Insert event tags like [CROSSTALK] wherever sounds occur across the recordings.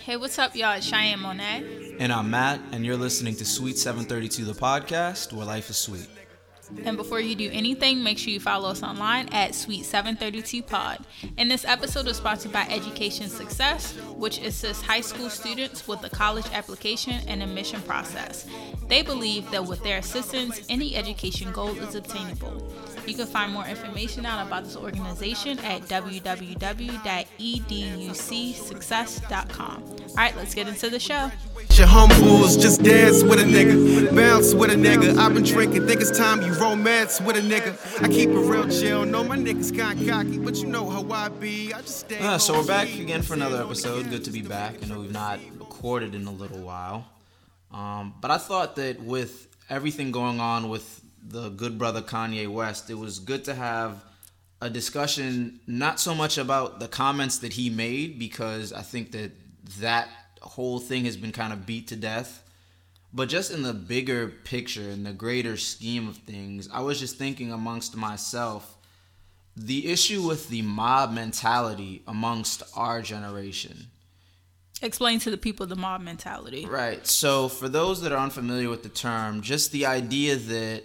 Hey, what's up, y'all? It's Cheyenne Monet. And I'm Matt, and you're listening to Suite 732, the podcast where life is sweet. And before you do anything, make sure you follow us online at Suite732Pod. And this episode is sponsored by Education Success, which assists high school students with the college application and admission process. They believe that with their assistance, any education goal is obtainable. You can find more information out about this organization at www.educsuccess.com. All right, let's get into the show. Your humbles just dance with a nigga, bounce with a nigga. I've been drinking, think it's time you romance with a nigga. I keep it real chill, know my niggas kinda cocky, but you know how I be. I just stay. Uh, so we're back again for another episode. Good to be back. I know we've not recorded in a little while, um, but I thought that with everything going on with the good brother Kanye West, it was good to have a discussion not so much about the comments that he made because I think that that whole thing has been kind of beat to death. But just in the bigger picture, in the greater scheme of things, I was just thinking amongst myself the issue with the mob mentality amongst our generation. Explain to the people the mob mentality. Right. So, for those that are unfamiliar with the term, just the idea that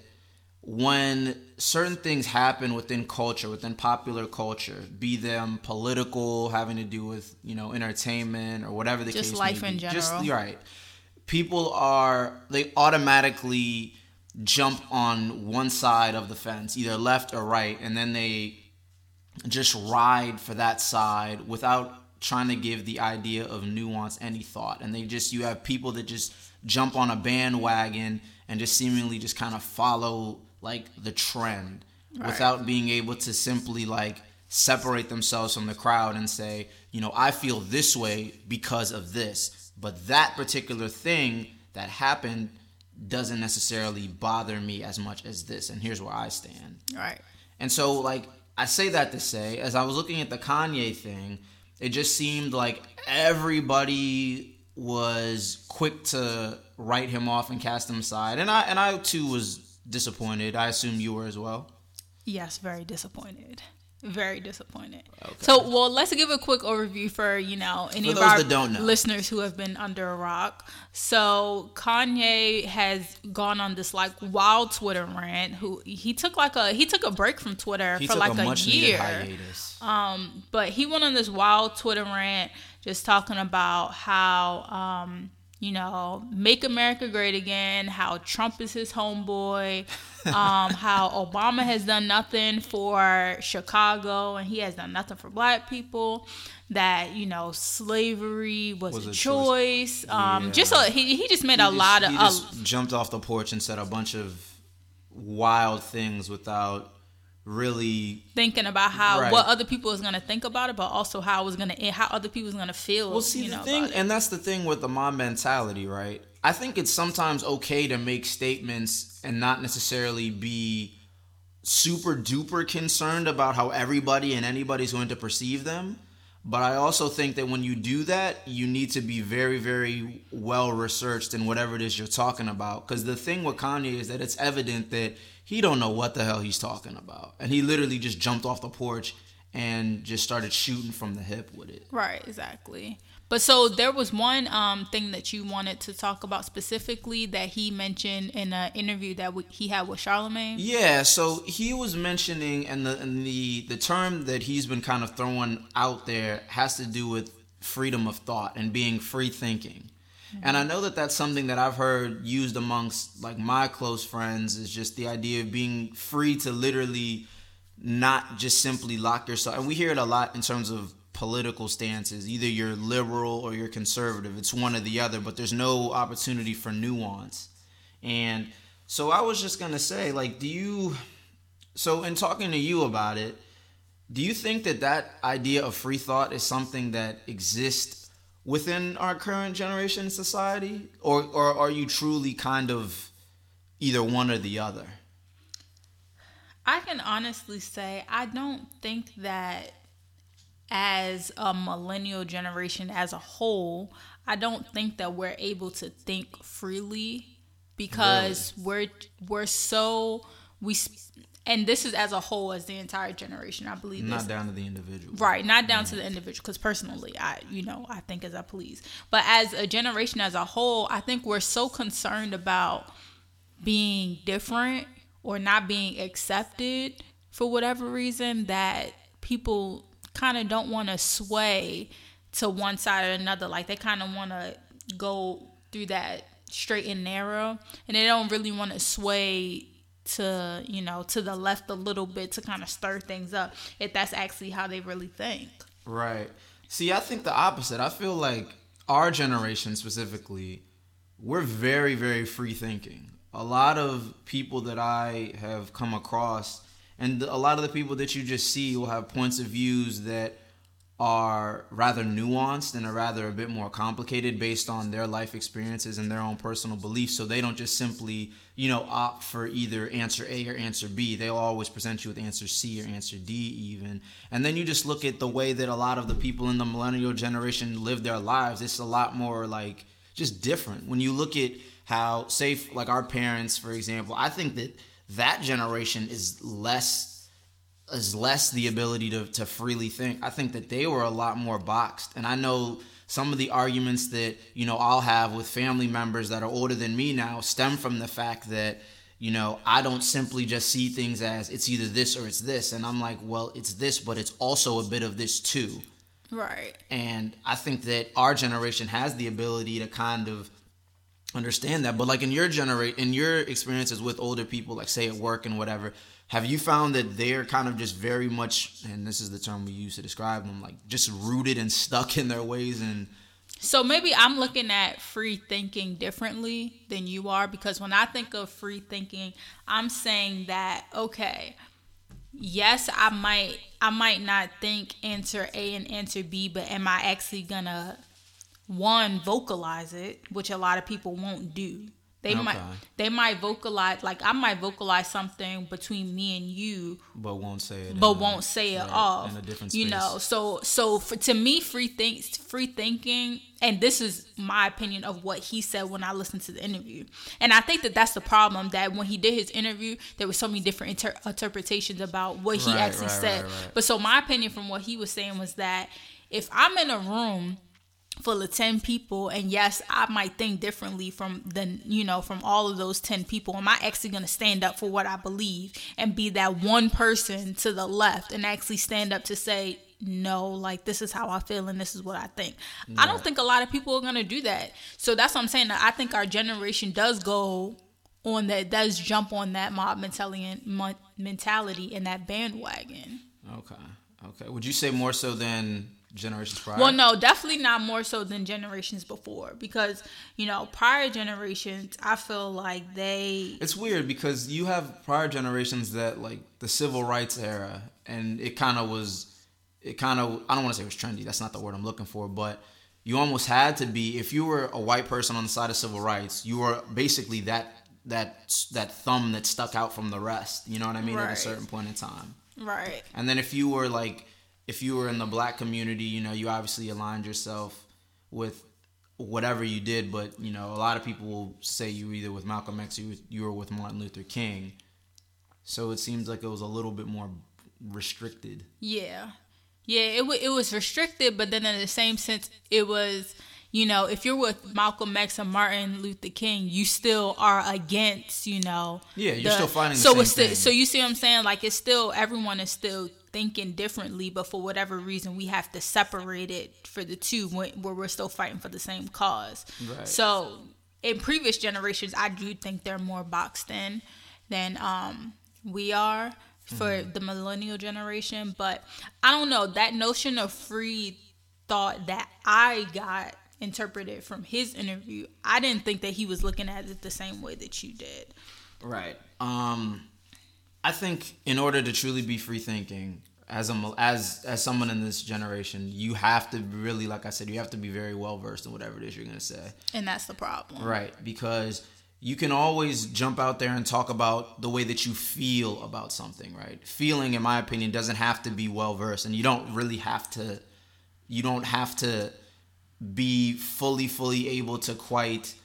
when certain things happen within culture, within popular culture, be them political, having to do with you know entertainment or whatever the Just case life may in be. general. Just right. People are they automatically jump on one side of the fence, either left or right, and then they just ride for that side without trying to give the idea of nuance any thought. And they just you have people that just jump on a bandwagon and just seemingly just kind of follow like the trend without being able to simply like separate themselves from the crowd and say, you know, I feel this way because of this. But that particular thing that happened doesn't necessarily bother me as much as this. And here's where I stand. Right. And so, like, I say that to say, as I was looking at the Kanye thing, it just seemed like everybody was quick to write him off and cast him aside. And I and I too was disappointed. I assume you were as well. Yes, very disappointed. Very disappointed. So, well, let's give a quick overview for you know any For of our listeners who have been under a rock. So, Kanye has gone on this like wild Twitter rant. Who he took like a he took a break from Twitter He for like a a, year. Um, but he went on this wild Twitter rant just talking about how um, you know, make America great again, how Trump is his homeboy, [LAUGHS] um, how Obama has done nothing for Chicago and he has done nothing for black people, that, you know, slavery was, Was a a choice. choice. Um, Yeah. just a, he, he just made He a just- lot of he a- just jumped off the porch and said a bunch of wild things without really thinking about how Right. what other people is gonna think about it, but also how it was gonna how other people is gonna feel. Well, see, you the know, thing, and that's the thing with the mob mentality, right? I think it's sometimes okay to make statements and not necessarily be super duper concerned about how everybody and anybody's going to perceive them. But I also think that when you do that, you need to be very, very well researched in whatever it is you're talking about. Because the thing with Kanye is that it's evident that he don't know what the hell he's talking about, and he literally just jumped off the porch and just started shooting from the hip with it. Right, exactly. But so there was one um, thing that you wanted to talk about specifically that he mentioned in an interview that w- he had with Charlemagne. Yeah, so he was mentioning, and the and the the term that he's been kind of throwing out there has to do with freedom of thought and being free thinking. And I know that that's something that I've heard used amongst like my close friends is just the idea of being free to literally not just simply lock yourself. And we hear it a lot in terms of political stances. Either you're liberal or you're conservative. It's one or the other, but there's no opportunity for nuance. And so I was just going to say like do you so in talking to you about it, do you think that that idea of free thought is something that exists within our current generation society or or are you truly kind of either one or the other? I can honestly say I don't think that as a millennial generation as a whole, I don't think that we're able to think freely because we're we're so we and this is as a whole as the entire generation i believe not down to the individual. Right not down to the individual because personally i you know i think as i please. But as a generation as a whole i think we're so concerned about being different or not being accepted for whatever reason that people kind of don't want to sway to one side or another. Like they kind of want to go through that straight and narrow and they don't really want to sway to you know to the left a little bit to kind of stir things up if that's actually how they really think. Right. See i think the opposite. I feel like our generation specifically we're very very free thinking. A lot of people that i have come across and a lot of the people that you just see will have points of views that are rather nuanced and are rather a bit more complicated based on their life experiences and their own personal beliefs. So they don't just simply, you know, opt for either answer A or answer B. They'll always present you with answer C or answer D, even. And then you just look at the way that a lot of the people in the millennial generation live their lives. It's a lot more like just different. When you look at how, say, like our parents, for example, I think that that generation is less is less the ability to, to freely think. I think that they were a lot more boxed. And I know some of the arguments that, you know, I'll have with family members that are older than me now stem from the fact that, you know, I don't simply just see things as it's either this or it's this. And I'm like, well, it's this, but it's also a bit of this too. Right. And I think that our generation has the ability to kind of understand that. But like in your generate in your experiences with older people, like say at work and whatever, have you found that they're kind of just very much and this is the term we use to describe them like just rooted and stuck in their ways and so maybe i'm looking at free thinking differently than you are because when i think of free thinking i'm saying that okay yes i might i might not think answer a and answer b but am i actually gonna one vocalize it which a lot of people won't do they okay. might they might vocalize like I might vocalize something between me and you, but won't say it. But won't say it right, off. In a different space. You know, so so for to me, free think free thinking, and this is my opinion of what he said when I listened to the interview, and I think that that's the problem that when he did his interview, there were so many different inter- interpretations about what he right, actually right, said. But so my opinion from what he was saying was that if I'm in a room full of 10 people and yes i might think differently from the you know from all of those 10 people. Am i actually going to stand up for what i believe and be that one person to the left and actually stand up to say no like this is how i feel and this is what i think? I don't think a lot of people are going to do that. So that's what i'm saying. I think our generation does go on that does jump on that mob mentality mentality and that bandwagon. Okay. Okay. Would you say more so than generations prior? Well, no, definitely not more so than generations before because, you know, prior generations, I feel like they. It's weird because you have prior generations that, like, the civil rights era, and it kind of was. It kind of, I don't want to say it was trendy, that's not the word I'm looking for, but you almost had to be, if you were a white person on the side of civil rights, you were basically that that that thumb that stuck out from the rest. You know what I mean? Right. At a certain point in time. Right. And then if you were like if you were in the black community, you know, you obviously aligned yourself with whatever you did, but you know, a lot of people will say you were either with Malcolm X or you were with Martin Luther King. So it seems like it was a little bit more restricted. Yeah. Yeah, it, w- it was restricted, but then in the same sense, it was you know, if you're with Malcolm X and Martin Luther King, you still are against, you know. Yeah, you're the, still fighting. so it's still, so you see what I'm saying? Like it's still everyone is still thinking differently, but for whatever reason, we have to separate it for the two where we're still fighting for the same cause. Right. So in previous generations, I do think they're more boxed in than um, we are for mm-hmm. the millennial generation. But I don't know that notion of free thought that I got interpreted from his interview, I didn't think that he was looking at it the same way that you did. Right. Um I think in order to truly be free thinking as a as as someone in this generation, you have to really like I said, you have to be very well versed in whatever it is you're going to say. And that's the problem. Right, because you can always jump out there and talk about the way that you feel about something, right? Feeling in my opinion doesn't have to be well versed and you don't really have to you don't have to be fully fully able to quite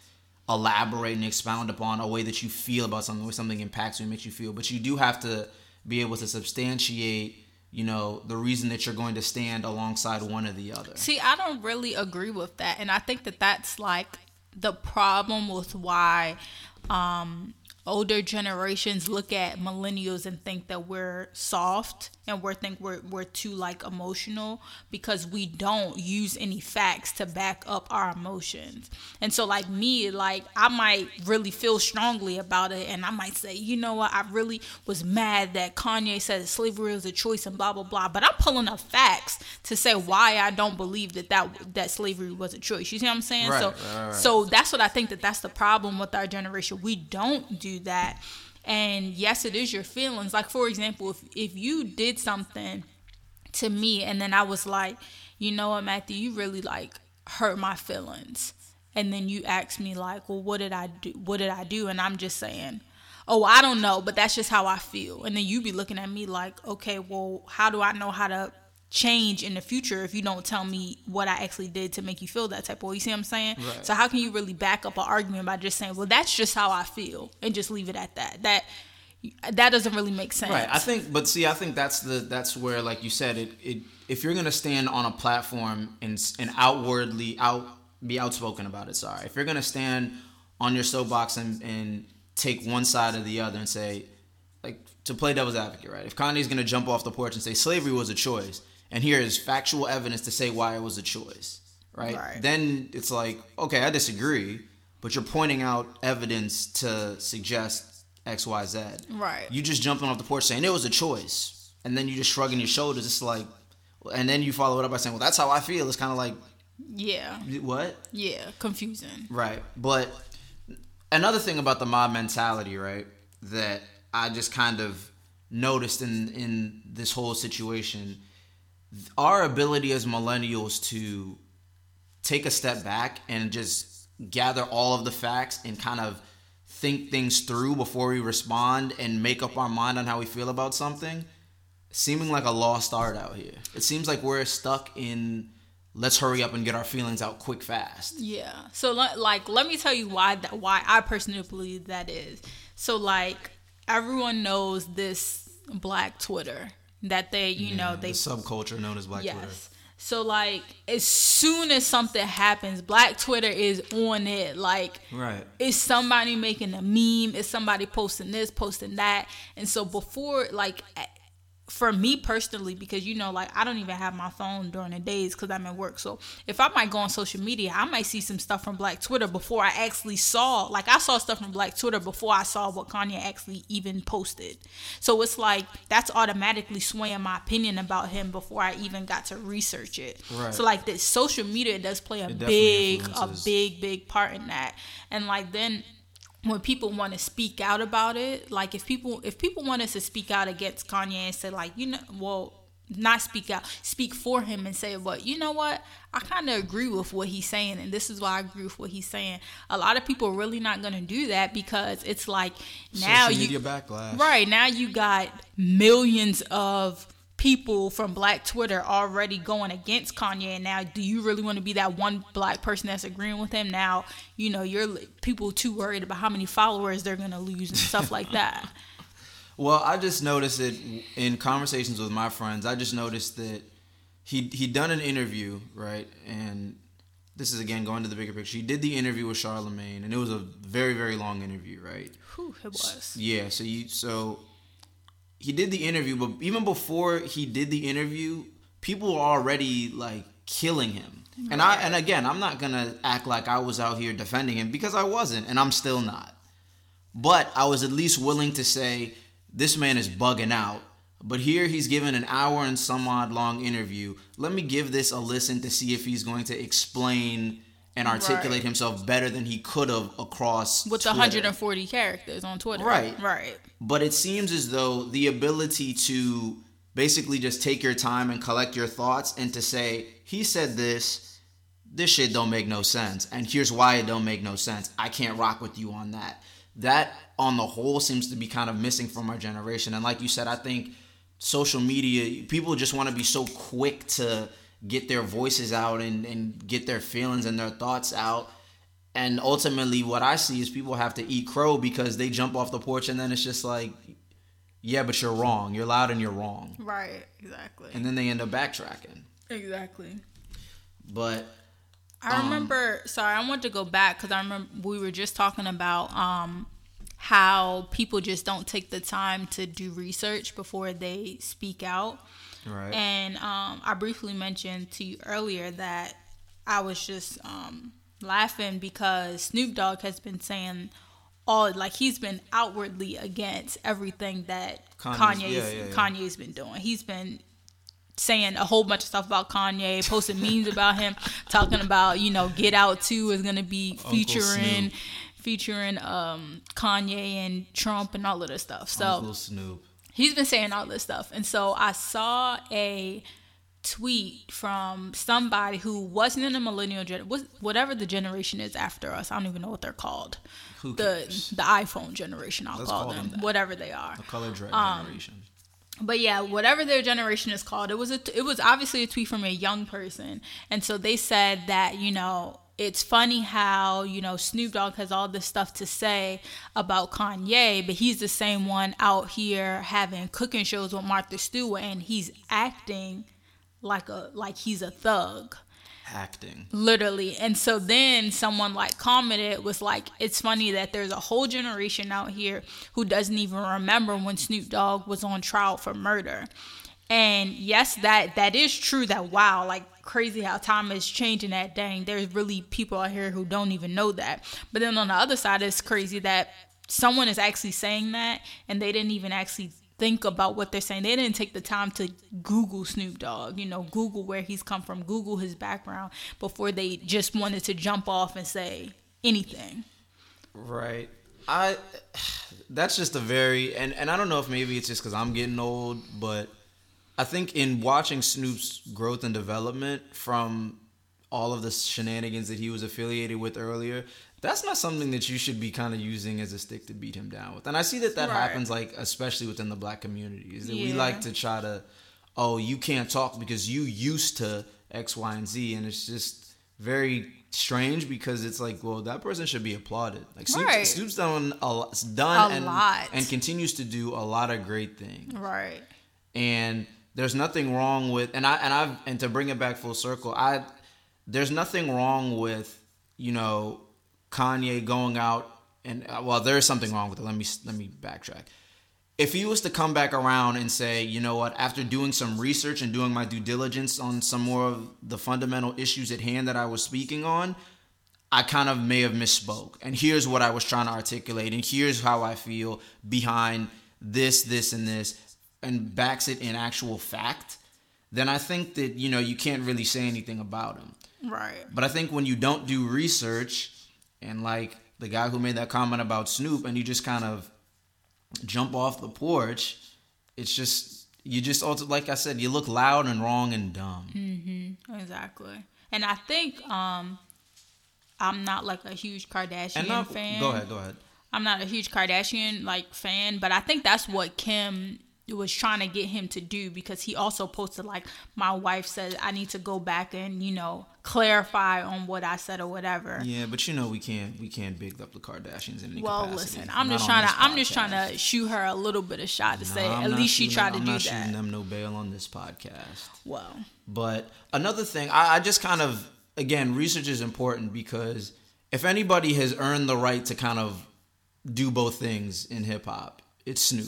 elaborate and expound upon a way that you feel about something, where something impacts you and makes you feel. But you do have to be able to substantiate you know the reason that you're going to stand alongside one or the other See, I don't really agree with that, and I think that that's like the problem with why um, older generations look at millennials and think that we're soft and we think we're we're too like emotional because we don't use any facts to back up our emotions. And so like me, like I might really feel strongly about it and I might say, you know what, I really was mad that Kanye said slavery was a choice and blah blah blah. But I'm pulling up facts to say why I don't believe that that, that slavery was a choice. You see what I'm saying? Right, so right, right. so that's what I think that that's the problem with our generation. We don't do that. And yes, it is your feelings. Like for example, if if you did something to me and then I was like, you know what, Matthew, you really like hurt my feelings. And then you ask me like, well, what did I do? What did I do? And I'm just saying, oh, I don't know, but that's just how I feel. And then you be looking at me like, okay, well, how do I know how to change in the future if you don't tell me what I actually did to make you feel that type of way? You see what I'm saying? Right. So how can you really back up an argument by just saying, well, that's just how I feel, and just leave it at that? That that doesn't really make sense. Right. I think, but see, I think that's the that's where, like you said, it. it if you're gonna stand on a platform and and outwardly out be outspoken about it, sorry. If you're gonna stand on your soapbox and and take one side or the other and say, like, to play devil's advocate, right? If Kanye's gonna jump off the porch and say slavery was a choice, and here is factual evidence to say why it was a choice, right? Right. Then it's like, okay, I disagree, but you're pointing out evidence to suggest X, Y, Z. Right. You just jumping off the porch saying it was a choice, and then you just shrugging your shoulders. It's like, and then you follow it up by saying, "Well, that's how I feel." It's kind of like, Yeah. what? Yeah. Confusing. Right. But another thing about the mob mentality, right, that I just kind of noticed in in this whole situation, our ability as millennials to take a step back and just gather all of the facts and kind of think things through before we respond and make up our mind on how we feel about something seeming like a lost art out here. It seems like we're stuck in let's hurry up and get our feelings out quick fast. Yeah. So like let me tell you why that why I personally believe that is. So like everyone knows this black Twitter that they you know they the subculture known as Black yes. Twitter. So like as soon as something happens, black Twitter is on it. Like Right. it's somebody making a meme, it's somebody posting this, posting that. And so before like for me personally, because you know, like I don't even have my phone during the days because I'm at work. So if I might go on social media, I might see some stuff from Black Twitter before I actually saw. Like I saw stuff from Black Twitter before I saw what Kanye actually even posted. So it's like that's automatically swaying my opinion about him before I even got to research it. Right. So like this social media does play a big, a big, big part in that. And like then when people want to speak out about it, like if people if people want us to speak out against Kanye and say like, you know, well, not speak out, speak for him and say, well, you know what? I kind of agree with what he's saying, and this is why I agree with what he's saying. A lot of people are really not going to do that because it's like now Social you backlash. Right now, you got millions of people from Black Twitter already going against Kanye. And now, do you really want to be that one black person that's agreeing with him? Now, you know, you're people too worried about how many followers they're gonna lose and stuff like that. [LAUGHS] Well, I just noticed it in conversations with my friends. I just noticed that he he done an interview, right? And this is again going to the bigger picture. He did the interview with Charlemagne, and it was a very very long interview, right? Whew, it was. Yeah. So you so he did the interview, but even before he did the interview, people were already like killing him. And I and again, I'm not gonna act like I was out here defending him because I wasn't, and I'm still not. But I was at least willing to say this man is bugging out. But here he's given an hour and some odd long interview. Let me give this a listen to see if he's going to explain and articulate Right. himself better than he could have across With the 140 characters on Twitter. Right. Right. But it seems as though the ability to basically just take your time and collect your thoughts and to say, he said this, this shit don't make no sense. And here's why it don't make no sense. I can't rock with you on that. That on the whole seems to be kind of missing from our generation. And like you said, I think social media, people just want to be so quick to get their voices out and, and get their feelings and their thoughts out and ultimately what I see is people have to eat crow because they jump off the porch and then it's just like yeah, but you're wrong. You're loud and you're wrong. Right, exactly. And then they end up backtracking. Exactly. But I remember. Sorry, I want to go back because I remember we were just talking about um, how people just don't take the time to do research before they speak out. Right. And um, I briefly mentioned to you earlier that I was just um, laughing because Snoop Dogg has been saying all like he's been outwardly against everything that Kanye's- Kanye's yeah, yeah, yeah. Kanye's been doing. He's been saying a whole bunch of stuff about Kanye, posting memes about him, [LAUGHS] talking about you know Get Out Two is gonna be featuring featuring um Kanye and Trump and all of this stuff. So Uncle Snoop. He's been saying all this stuff. And so i saw a tweet from somebody who wasn't in the millennial gen was- whatever the generation is after us i don't even know what they're called. Who the cares? the iphone generation i'll Let's call, call them, them whatever they are. The color dread Um, generation. but yeah, whatever their generation is called, it was a it was obviously a tweet from a young person, and so they said that you know it's funny how you know Snoop Dogg has all this stuff to say about Kanye, but he's the same one out here having cooking shows with Martha Stewart, and he's acting like a like he's a thug. Acting. literally. And so then someone like commented was like it's funny that there's a whole generation out here who doesn't even remember when snoop dogg was on trial for murder. And yes that that is true that wow like crazy how time is changing that dang there's really people out here who don't even know that but then on the other side it's crazy that someone is actually saying that and they didn't even actually think about what they're saying. They didn't take the time to Google Snoop Dogg, you know, Google where he's come from, Google his background before they just wanted to jump off and say anything. Right. I [SIGHS] that's just a very and and I don't know if maybe it's just cuz I'm getting old, but I think in watching Snoop's growth and development from all of the shenanigans that he was affiliated with earlier, that's not something that you should be kind of using as a stick to beat him down with. And I see that that Right. happens like especially within the black community is that we like to try to oh, you can't talk because you used to X, Y, and Z and it's just very strange because it's like, well, that person should be applauded. Like Snoop, Right. Snoop's done a lot, done A and, lot. and continues to do a lot of great things Right. and there's nothing wrong with and I and I've and to bring it back full circle, I there's nothing wrong with you know Kanye going out and uh, well there is something wrong with it. Let me let me backtrack. If he was to come back around and say, you know what, after doing some research and doing my due diligence on some more of the fundamental issues at hand that I was speaking on, I kind of may have misspoke. And here's what I was trying to articulate, and here's how I feel behind this, this, and this, and backs it in actual fact, then I think that, you know, you can't really say anything about him. Right. But I think when you don't do research, and like the guy who made that comment about Snoop, and you just kind of jump off the porch, it's just, you just, also, like I said, you look loud and wrong and dumb. Exactly. And I think um I'm not like a huge Kardashian not, fan. go ahead, go ahead. I'm not a huge Kardashian like fan, but I think that's what Kim was trying to get him to do because he also posted like my wife said I need to go back and you know clarify on what I said or whatever. Yeah, but you know we can't we can't big up the Kardashians in any Well, capacity. listen, I'm Not just trying to I'm just trying to shoot her a little bit of shot to say I'm at least she tried to do that. I'm do not shooting them no bail on this podcast. Well, But another thing, I, I just kind of again research is important because if anybody has earned the right to kind of do both things in hip hop, it's Snoop.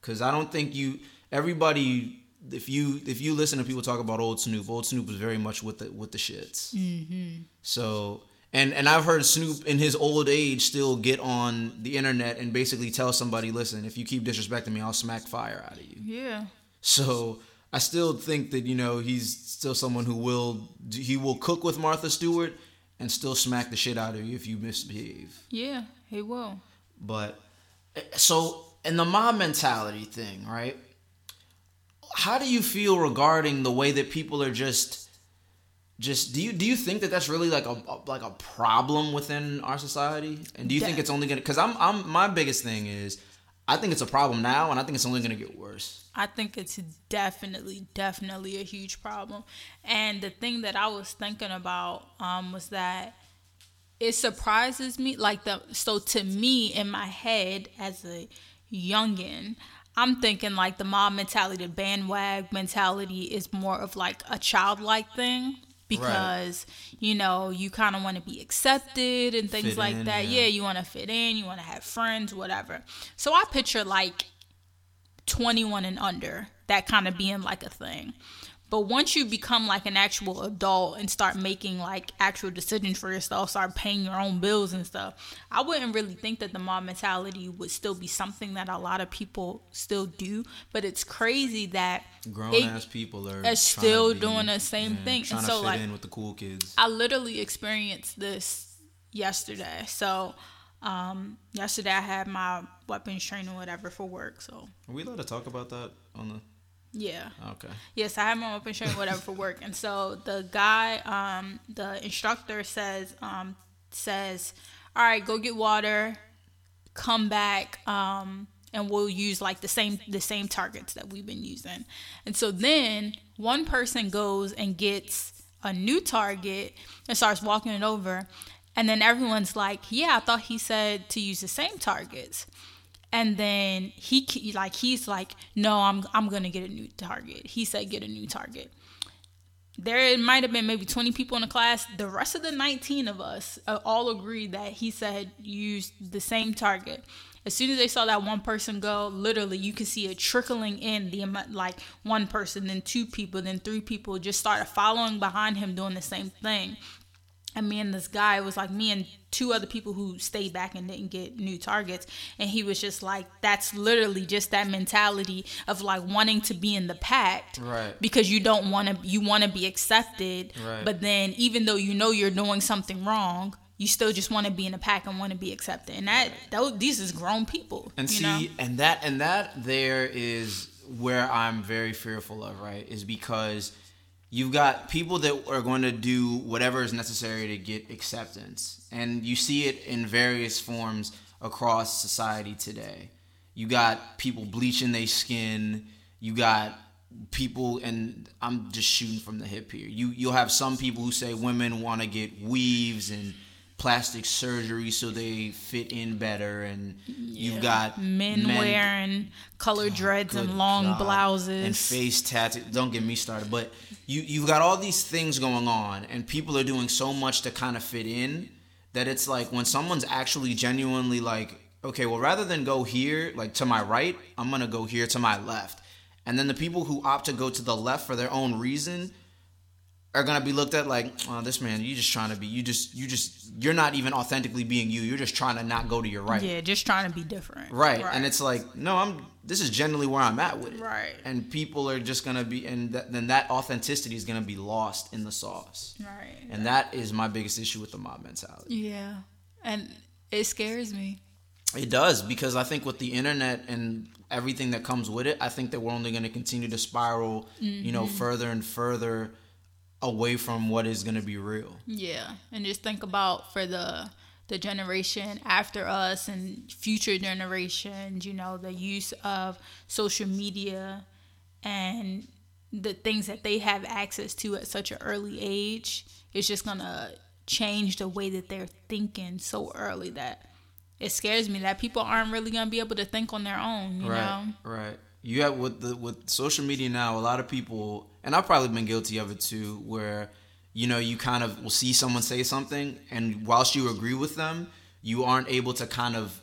Because I don't think you everybody. If you if you listen to people talk about old Snoop, old Snoop was very much with the with the shits. Mm-hmm. So and and I've heard Snoop in his old age still get on the internet and basically tell somebody, listen, if you keep disrespecting me, I'll smack fire out of you. yeah. So I still think that you know he's still someone who will he will cook with Martha Stewart and still smack the shit out of you if you misbehave. Yeah, he will. But so in the mob mentality thing, right? How do you feel regarding the way that people are just just do you do you think that that's really like a like a problem within our society? And do you think it's only gonna? Because I'm I'm my biggest thing is I think it's a problem now, and I think it's only gonna get worse. I think it's definitely, definitely a huge problem. And the thing that I was thinking about um, was that it surprises me like the so to me in my head as a youngin i'm thinking like the mob mentality the bandwag mentality is more of like a childlike thing because you know you kind of want to be accepted and things Fit like in, that. yeah. yeah you want to fit in you want to have friends whatever. So i picture like 21 and under that kind of being like a thing but once you become like an actual adult and start making like actual decisions for yourself start paying your own bills and stuff i wouldn't really think that the mob mentality would still be something that a lot of people still do but it's crazy that Grown it- ass people are are still be- doing the same yeah, thing. Trying And to so, fit like, in with the cool kids. I literally experienced this yesterday. So, um, yesterday I had my weapons training, whatever, for work. So, Are we allowed to talk about that on the? Yeah. Okay. Yes, I have my weapons training, whatever, for work. And so the guy, um, the instructor says, um, says, all right, go get water, come back, um, and we'll use like the same the same targets that we've been using. And so then one person goes and gets a new target and starts walking it over. And then everyone's like, "Yeah, I thought he said to use the same targets." And then he ke- like he's like, "No, I'm I'm to get a new target." He said, "Get a new target." there might have been maybe 20 people in the class. The rest of the 19 of us uh, all agreed that he said use the same target. As soon as they saw that one person go, literally you could see it trickling in the amount, like one person, then two people, then three people just started following behind him doing the same thing. And me and this guy was like me and two other people who stayed back and didn't get new targets. And he was just like, that's literally just that mentality of like wanting to be in the pack Right. because you don't want to you want to be accepted Right. but then even though you know you're doing something wrong you still just want to be in a pack and want to be accepted and that those these is grown people And you see, know and that and that there is where I'm very fearful of, right? Is because you've got people that are going to do whatever is necessary to get acceptance, and you see it in various forms across society today. You got people bleaching their skin. You got people, and I'm just shooting from the hip here. You you'll have some people who say women want to get weaves and plastic surgery so they fit in better, and you've got men, wearing colored dreads and long God. blouses and face tattoos. Don't get me started. But you you've got all these things going on, and people are doing so much to kind of fit in that it's like when someone's actually genuinely like, okay, well, rather than go here, like to my right, I'm gonna go here to my left, and then the people who opt to go to the left for their own reason are gonna be looked at like, oh, this man, you just trying to be, you just, you just, you're not even authentically being you. You're just trying to not go to your right. yeah just trying to be different Right. And it's like, no, I'm this is generally where I'm at with it. Right. And people are just gonna be and th- then that authenticity is gonna be lost in the sauce. right And that is my biggest issue with the mob mentality. yeah and it scares me It does, because I think with the internet and everything that comes with it, I think that we're only gonna continue to spiral, you know, mm-hmm. further and further away from what is gonna be real. Yeah, and just think about for the the generation after us and future generations, you know, the use of social media and the things that they have access to at such an early age is just gonna change the way that they're thinking so early that it scares me that people aren't really gonna be able to think on their own, you right, know? Right. You have with the with social media now, a lot of people, and I've probably been guilty of it too, where you know you kind of will see someone say something, and whilst you agree with them, you aren't able to kind of,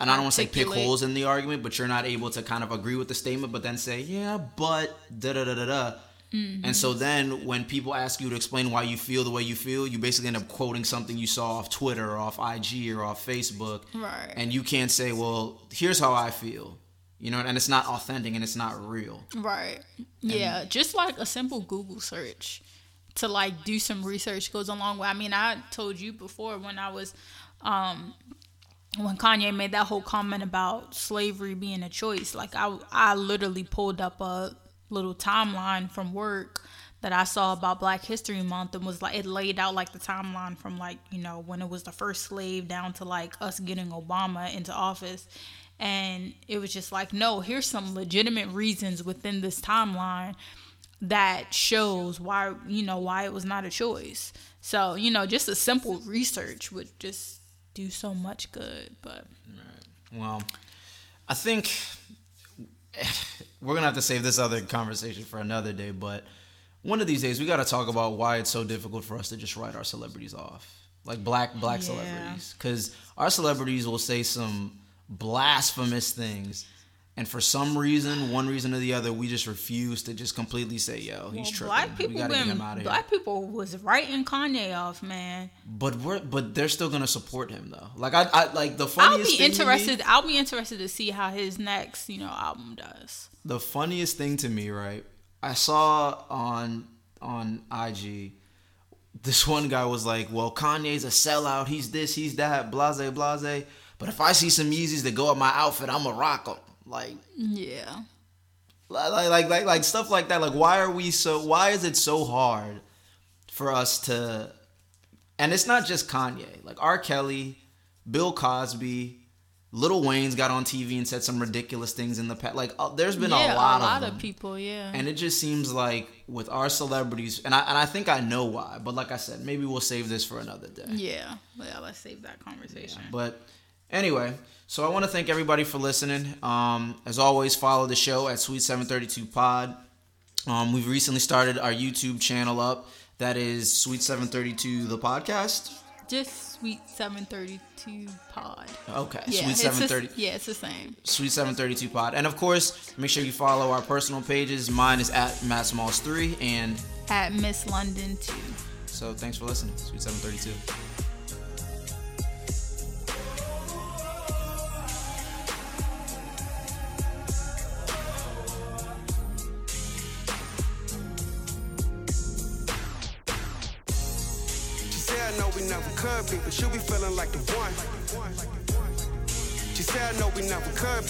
and I don't want to say pick holes in the argument, but you're not able to kind of agree with the statement, but then say, yeah, but da da da da da. Mm-hmm. And so then when people ask you to explain why you feel the way you feel, you basically end up quoting something you saw off Twitter or off IG or off Facebook. Right. And you can't say, well, here's how I feel. You know, and it's not authentic and it's not real. Right. Yeah, just like a simple Google search to like do some research goes a long way. I mean, I told you before when I was um when Kanye made that whole comment about slavery being a choice, like I I literally pulled up a little timeline from work that I saw about Black History Month and was like it laid out like the timeline from like, you know, when it was the first slave down to like us getting Obama into office. And it was just like, no, here's some legitimate reasons within this timeline that shows why you know why it was not a choice. So you know, just a simple research would just do so much good. But Well, I think [LAUGHS] we're gonna have to save this other conversation for another day. But one of these days, we got to talk about why it's so difficult for us to just write our celebrities off, like black black Yeah. celebrities, because our celebrities will say some blasphemous things. And for some reason, one reason or the other, we just refuse to just completely say, "Yo, he's well, tripping. black people we gotta get been him out of here." black people was writing Kanye off, man. But we're but they're still gonna support him though. Like I, I like the I'll be thing to me- interested. I'll be interested to see how his next you know album does. the funniest thing to me, right? I saw on on IG this one guy was like, "Well, Kanye's a sellout. He's this, he's that, blase, blase. But if I see some Yeezys that go with my outfit, I'm gonna rock them." Like, Yeah. like, like, like, like stuff like that. Like, why are we so? Why is it so hard for us to? And it's not just Kanye. Like R. Kelly, Bill Cosby, Lil Wayne's got on TV and said some ridiculous things in the past. Like, uh, there's been yeah, a lot, a lot of, of, people. Yeah. And it just seems like with our celebrities, and I and I think I know why, but like I said, maybe we'll save this for another day. yeah. Yeah. Let's save that conversation. But anyway, so I want to thank everybody for listening. Um, as always, follow the show at Suite Seven Thirty Two Pod. Um, we've recently started our YouTube channel up. That is Suite Seven Thirty Two, the podcast. Just Suite Seven Thirty Two Pod. Okay, Yeah, Sweet it's Seven the- Yeah, it's the same. Suite 732 Pod. And of course, make sure you follow our personal pages. Mine is at Matt Smalls 3. And At Miss London too. so thanks for listening. Suite 732.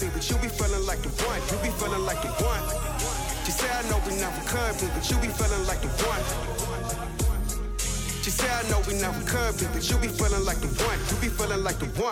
But you be feeling like the one. You be feeling like the one. She said, I know we never could be, but you be feeling like the one. She said, I know we never could be, but you be feeling like the one. You be feeling like the one.